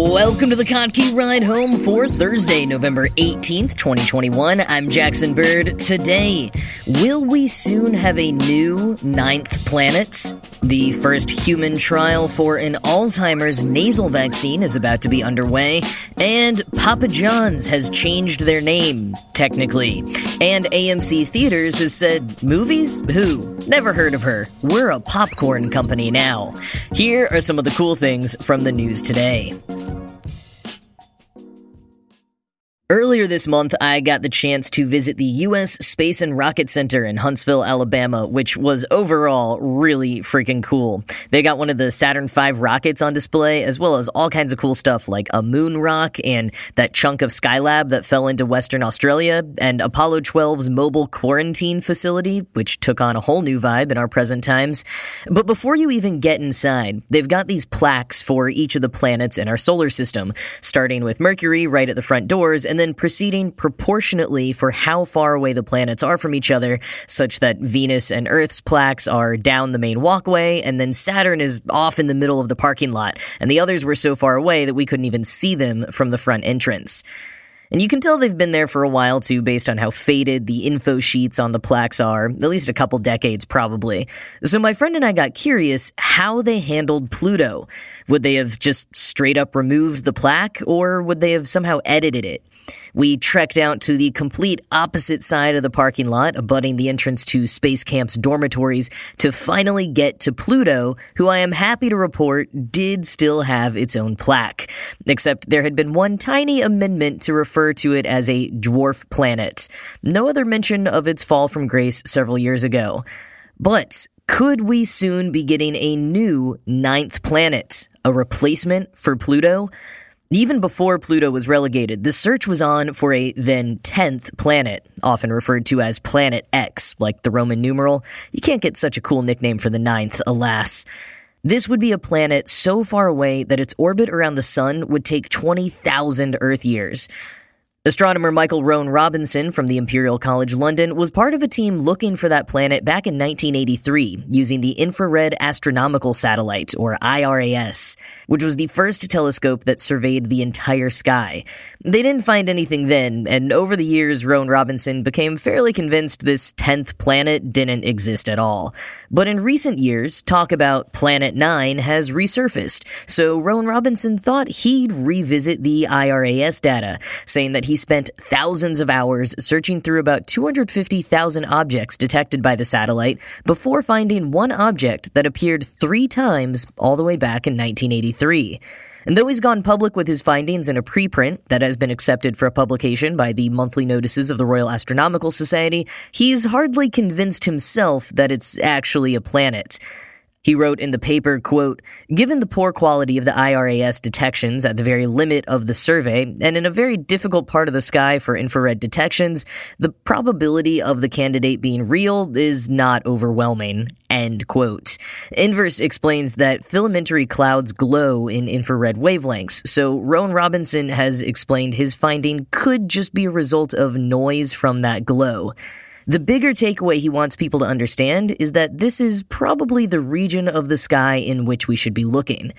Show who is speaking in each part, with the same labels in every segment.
Speaker 1: Welcome to the Kottke Ride Home for Thursday, November 18th, 2021. I'm Jackson Bird. Today, will we soon have a new ninth planet? The first human trial for an Alzheimer's nasal vaccine is about to be underway, and Papa John's has changed their name, technically. And AMC Theaters has said, Movies? Who? Never heard of her. We're a popcorn company now. Here are some of the cool things from the news today. Earlier this month, I got the chance to visit the U.S. Space and Rocket Center in Huntsville, Alabama, which was overall really freaking cool. They got one of the Saturn V rockets on display, as well as all kinds of cool stuff like a moon rock and that chunk of Skylab that fell into Western Australia, and Apollo 12's mobile quarantine facility, which took on a whole new vibe in our present times. But before you even get inside, they've got these plaques for each of the planets in our solar system, starting with Mercury right at the front doors, and and then proceeding proportionately for how far away the planets are from each other, such that Venus and Earth's plaques are down the main walkway, and then Saturn is off in the middle of the parking lot, and the others were so far away that we couldn't even see them from the front entrance. And you can tell they've been there for a while too, based on how faded the info sheets on the plaques are, at least a couple decades probably. So my friend and I got curious how they handled Pluto. Would they have just straight up removed the plaque, or would they have somehow edited it? We trekked out to the complete opposite side of the parking lot, abutting the entrance to Space Camp's dormitories, to finally get to Pluto, who I am happy to report did still have its own plaque. Except there had been one tiny amendment to refer to it as a dwarf planet. No other mention of its fall from grace several years ago. But could we soon be getting a new ninth planet? A replacement for Pluto? Even before Pluto was relegated, the search was on for a then 10th planet, often referred to as Planet X, like the Roman numeral. You can't get such a cool nickname for the ninth, alas. This would be a planet so far away that its orbit around the sun would take 20,000 Earth years. Astronomer Michael Rowan Robinson from the Imperial College London was part of a team looking for that planet back in 1983 using the Infrared Astronomical Satellite, or IRAS, which was the first telescope that surveyed the entire sky. They didn't find anything then, and over the years, Rowan Robinson became fairly convinced this 10th planet didn't exist at all. But in recent years, talk about Planet 9 has resurfaced, so Rowan Robinson thought he'd revisit the IRAS data, saying that he spent thousands of hours searching through about 250,000 objects detected by the satellite before finding one object that appeared three times all the way back in 1983. And though he's gone public with his findings in a preprint that has been accepted for publication by the monthly notices of the Royal Astronomical Society, he's hardly convinced himself that it's actually a planet. He wrote in the paper, quote, Given the poor quality of the IRAS detections at the very limit of the survey, and in a very difficult part of the sky for infrared detections, the probability of the candidate being real is not overwhelming. End quote. Inverse explains that filamentary clouds glow in infrared wavelengths, so Rowan Robinson has explained his finding could just be a result of noise from that glow. The bigger takeaway he wants people to understand is that this is probably the region of the sky in which we should be looking.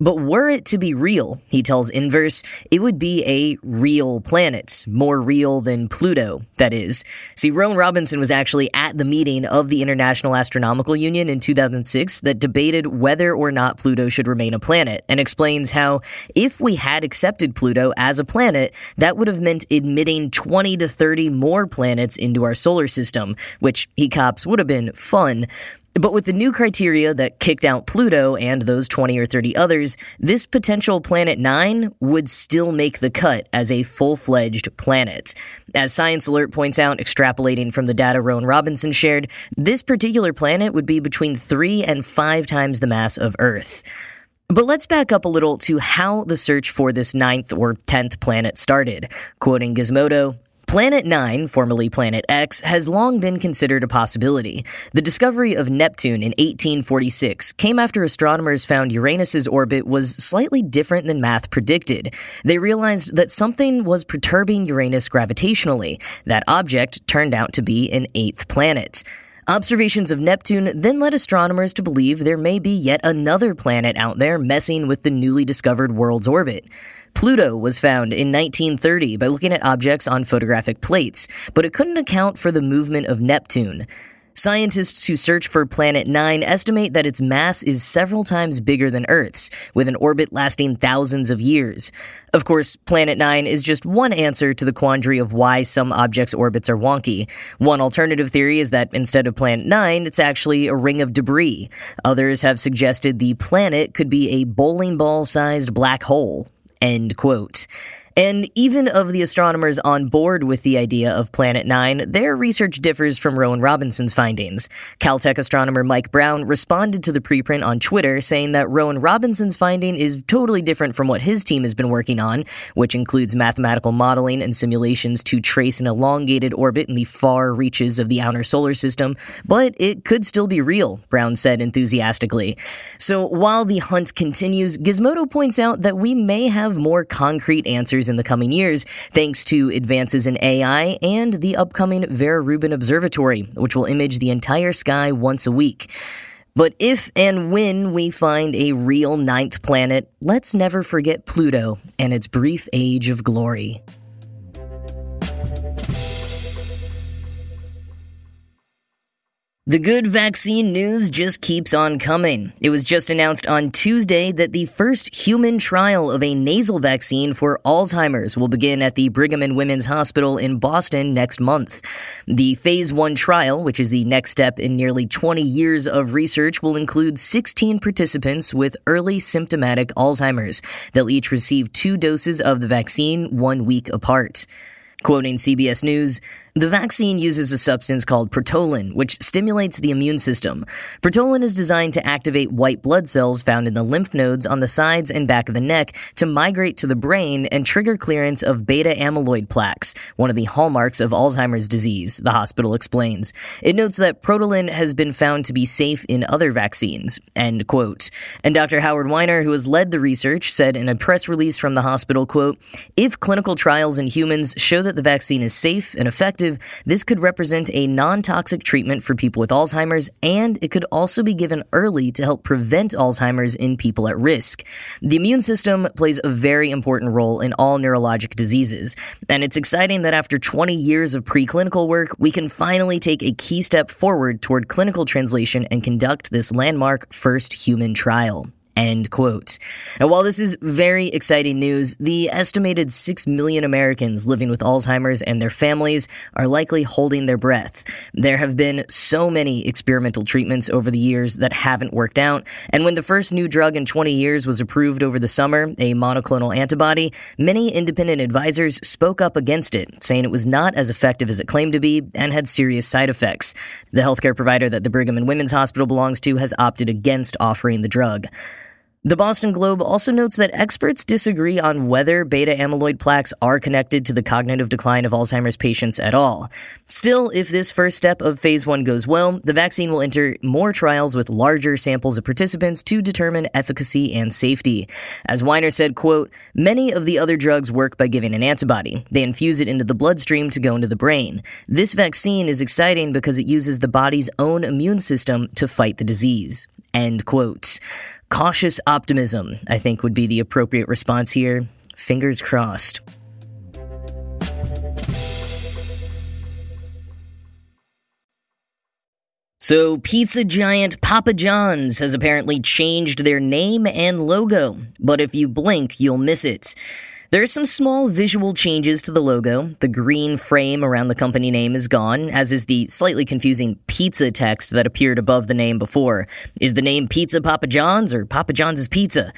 Speaker 1: But were it to be real, he tells Inverse, it would be a real planet, more real than Pluto, that is. See, Rowan Robinson was actually at the meeting of the International Astronomical Union in 2006 that debated whether or not Pluto should remain a planet, and explains how, if we had accepted Pluto as a planet, that would have meant admitting 20 to 30 more planets into our solar system, which he cops would have been fun, But with the new criteria that kicked out Pluto and those 20 or 30 others, this potential Planet 9 would still make the cut as a full fledged planet. As Science Alert points out, extrapolating from the data Rowan Robinson shared, this particular planet would be between three and five times the mass of Earth. But let's back up a little to how the search for this ninth or tenth planet started. Quoting Gizmodo, Planet 9, formerly Planet X, has long been considered a possibility. The discovery of Neptune in 1846 came after astronomers found Uranus's orbit was slightly different than math predicted. They realized that something was perturbing Uranus gravitationally. That object turned out to be an eighth planet. Observations of Neptune then led astronomers to believe there may be yet another planet out there messing with the newly discovered world's orbit. Pluto was found in 1930 by looking at objects on photographic plates, but it couldn't account for the movement of Neptune. Scientists who search for Planet 9 estimate that its mass is several times bigger than Earth's, with an orbit lasting thousands of years. Of course, Planet 9 is just one answer to the quandary of why some objects' orbits are wonky. One alternative theory is that instead of Planet 9, it's actually a ring of debris. Others have suggested the planet could be a bowling ball sized black hole. End quote. And even of the astronomers on board with the idea of Planet 9, their research differs from Rowan Robinson's findings. Caltech astronomer Mike Brown responded to the preprint on Twitter saying that Rowan Robinson's finding is totally different from what his team has been working on, which includes mathematical modeling and simulations to trace an elongated orbit in the far reaches of the outer solar system, but it could still be real, Brown said enthusiastically. So while the hunt continues, Gizmodo points out that we may have more concrete answers in the coming years, thanks to advances in AI and the upcoming Vera Rubin Observatory, which will image the entire sky once a week. But if and when we find a real ninth planet, let's never forget Pluto and its brief age of glory. The good vaccine news just keeps on coming. It was just announced on Tuesday that the first human trial of a nasal vaccine for Alzheimer's will begin at the Brigham and Women's Hospital in Boston next month. The phase 1 trial, which is the next step in nearly 20 years of research, will include 16 participants with early symptomatic Alzheimer's. They'll each receive 2 doses of the vaccine 1 week apart. Quoting CBS News, the vaccine uses a substance called protollin, which stimulates the immune system. Protollin is designed to activate white blood cells found in the lymph nodes on the sides and back of the neck to migrate to the brain and trigger clearance of beta amyloid plaques, one of the hallmarks of Alzheimer's disease, the hospital explains. It notes that protollin has been found to be safe in other vaccines. End quote. And Dr. Howard Weiner, who has led the research, said in a press release from the hospital, quote, if clinical trials in humans show that the vaccine is safe and effective, this could represent a non toxic treatment for people with Alzheimer's, and it could also be given early to help prevent Alzheimer's in people at risk. The immune system plays a very important role in all neurologic diseases, and it's exciting that after 20 years of preclinical work, we can finally take a key step forward toward clinical translation and conduct this landmark first human trial. End quote. And while this is very exciting news, the estimated 6 million Americans living with Alzheimer's and their families are likely holding their breath. There have been so many experimental treatments over the years that haven't worked out, and when the first new drug in 20 years was approved over the summer, a monoclonal antibody, many independent advisors spoke up against it, saying it was not as effective as it claimed to be and had serious side effects. The healthcare provider that the Brigham and Women's Hospital belongs to has opted against offering the drug. The Boston Globe also notes that experts disagree on whether beta amyloid plaques are connected to the cognitive decline of Alzheimer's patients at all. Still, if this first step of phase one goes well, the vaccine will enter more trials with larger samples of participants to determine efficacy and safety. As Weiner said, quote, many of the other drugs work by giving an antibody. They infuse it into the bloodstream to go into the brain. This vaccine is exciting because it uses the body's own immune system to fight the disease. End quote. Cautious optimism, I think, would be the appropriate response here. Fingers crossed. So, pizza giant Papa John's has apparently changed their name and logo, but if you blink, you'll miss it. There are some small visual changes to the logo. The green frame around the company name is gone, as is the slightly confusing pizza text that appeared above the name before. Is the name Pizza Papa John's or Papa John's Pizza?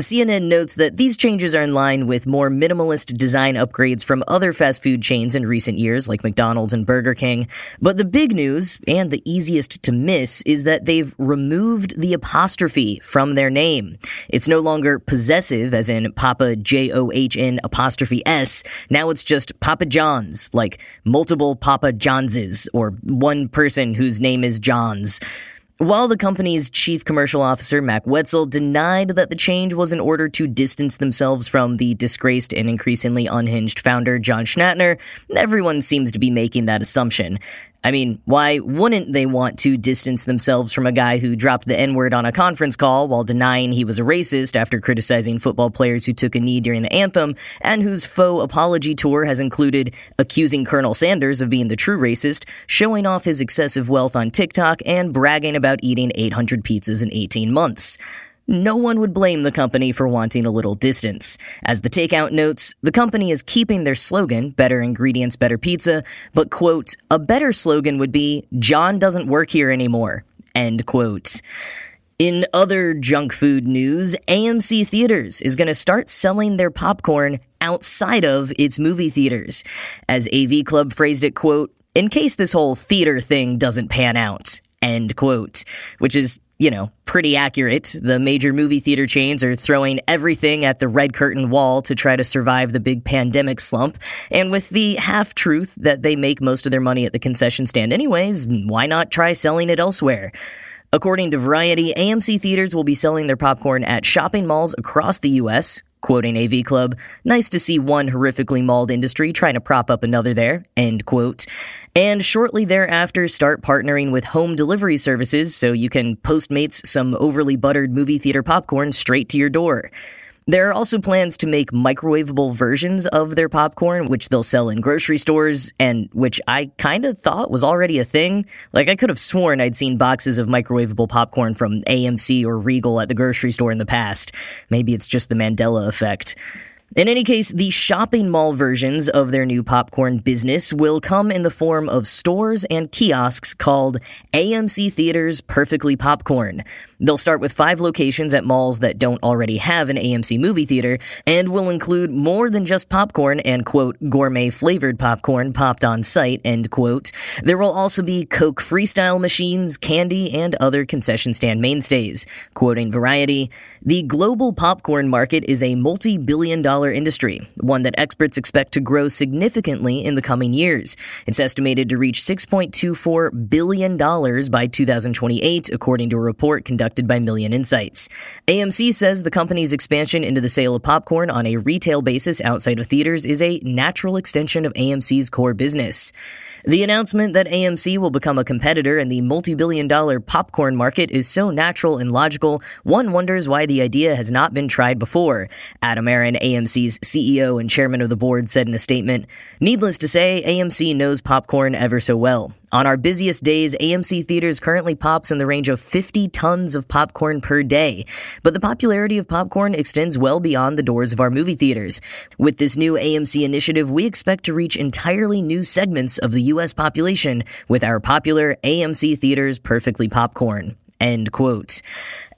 Speaker 1: CNN notes that these changes are in line with more minimalist design upgrades from other fast food chains in recent years, like McDonald's and Burger King. But the big news, and the easiest to miss, is that they've removed the apostrophe from their name. It's no longer possessive, as in Papa J O H N apostrophe S. Now it's just Papa John's, like multiple Papa Johnses, or one person whose name is John's. While the company's chief commercial officer, Max Wetzel, denied that the change was in order to distance themselves from the disgraced and increasingly unhinged founder, John Schnatter, everyone seems to be making that assumption. I mean, why wouldn't they want to distance themselves from a guy who dropped the N word on a conference call while denying he was a racist after criticizing football players who took a knee during the anthem, and whose faux apology tour has included accusing Colonel Sanders of being the true racist, showing off his excessive wealth on TikTok, and bragging about eating 800 pizzas in 18 months? No one would blame the company for wanting a little distance. As the takeout notes, the company is keeping their slogan, better ingredients, better pizza, but quote, a better slogan would be, John doesn't work here anymore, end quote. In other junk food news, AMC Theaters is going to start selling their popcorn outside of its movie theaters. As AV Club phrased it, quote, in case this whole theater thing doesn't pan out, end quote, which is you know, pretty accurate. The major movie theater chains are throwing everything at the red curtain wall to try to survive the big pandemic slump. And with the half truth that they make most of their money at the concession stand anyways, why not try selling it elsewhere? According to Variety, AMC theaters will be selling their popcorn at shopping malls across the U.S., Quoting AV Club, nice to see one horrifically mauled industry trying to prop up another there, end quote. And shortly thereafter, start partnering with home delivery services so you can Postmates some overly buttered movie theater popcorn straight to your door. There are also plans to make microwavable versions of their popcorn, which they'll sell in grocery stores, and which I kind of thought was already a thing. Like, I could have sworn I'd seen boxes of microwavable popcorn from AMC or Regal at the grocery store in the past. Maybe it's just the Mandela effect. In any case, the shopping mall versions of their new popcorn business will come in the form of stores and kiosks called AMC Theaters Perfectly Popcorn. They'll start with five locations at malls that don't already have an AMC movie theater and will include more than just popcorn and, quote, gourmet flavored popcorn popped on site, end quote. There will also be Coke freestyle machines, candy, and other concession stand mainstays. Quoting Variety, the global popcorn market is a multi billion dollar industry, one that experts expect to grow significantly in the coming years. It's estimated to reach $6.24 billion by 2028, according to a report conducted conducted by Million Insights. AMC says the company's expansion into the sale of popcorn on a retail basis outside of theaters is a natural extension of AMC's core business. The announcement that AMC will become a competitor in the multi billion dollar popcorn market is so natural and logical, one wonders why the idea has not been tried before. Adam Aron, AMC's CEO and chairman of the board, said in a statement Needless to say, AMC knows popcorn ever so well. On our busiest days, AMC Theaters currently pops in the range of 50 tons of popcorn per day. But the popularity of popcorn extends well beyond the doors of our movie theaters. With this new AMC initiative, we expect to reach entirely new segments of the U.S. population with our popular AMC Theaters Perfectly Popcorn. End quote.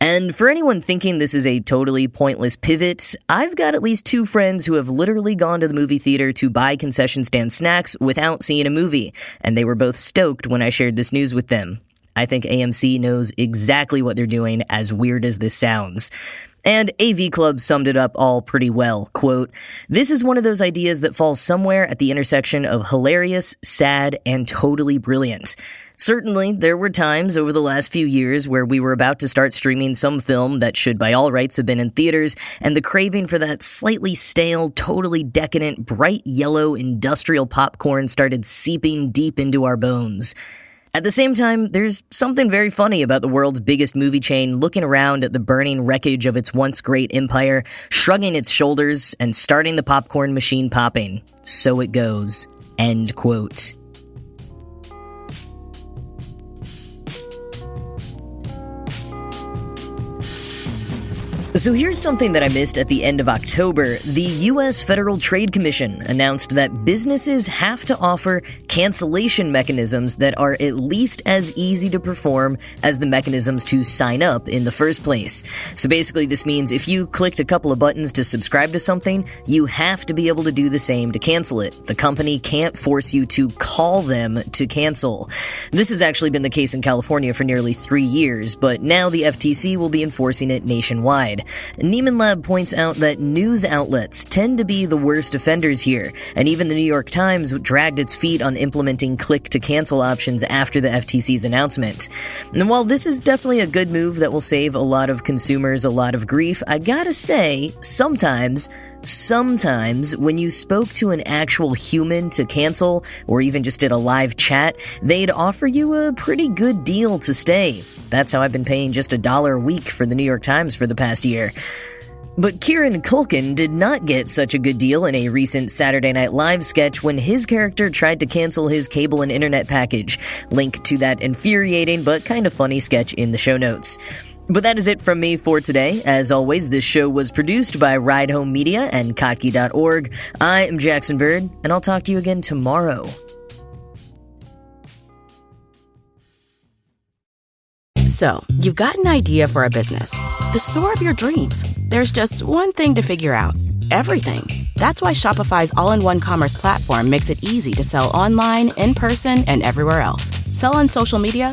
Speaker 1: And for anyone thinking this is a totally pointless pivot, I've got at least two friends who have literally gone to the movie theater to buy concession stand snacks without seeing a movie, and they were both stoked when I shared this news with them. I think AMC knows exactly what they're doing, as weird as this sounds. And AV Club summed it up all pretty well. Quote, This is one of those ideas that falls somewhere at the intersection of hilarious, sad, and totally brilliant. Certainly, there were times over the last few years where we were about to start streaming some film that should by all rights have been in theaters, and the craving for that slightly stale, totally decadent, bright yellow industrial popcorn started seeping deep into our bones. At the same time, there's something very funny about the world's biggest movie chain looking around at the burning wreckage of its once great empire, shrugging its shoulders, and starting the popcorn machine popping. So it goes. End quote. So here's something that I missed at the end of October. The U.S. Federal Trade Commission announced that businesses have to offer cancellation mechanisms that are at least as easy to perform as the mechanisms to sign up in the first place. So basically, this means if you clicked a couple of buttons to subscribe to something, you have to be able to do the same to cancel it. The company can't force you to call them to cancel. This has actually been the case in California for nearly three years, but now the FTC will be enforcing it nationwide. Nieman Lab points out that news outlets tend to be the worst offenders here, and even the New York Times dragged its feet on implementing click to cancel options after the FTC's announcement. And while this is definitely a good move that will save a lot of consumers a lot of grief, I gotta say, sometimes Sometimes, when you spoke to an actual human to cancel, or even just did a live chat, they'd offer you a pretty good deal to stay. That's how I've been paying just a dollar a week for the New York Times for the past year. But Kieran Culkin did not get such a good deal in a recent Saturday Night Live sketch when his character tried to cancel his cable and internet package. Link to that infuriating but kind of funny sketch in the show notes. But that is it from me for today. As always, this show was produced by Ride Home Media and Kottke.org. I am Jackson Bird, and I'll talk to you again tomorrow.
Speaker 2: So, you've got an idea for a business, the store of your dreams. There's just one thing to figure out everything. That's why Shopify's all in one commerce platform makes it easy to sell online, in person, and everywhere else. Sell on social media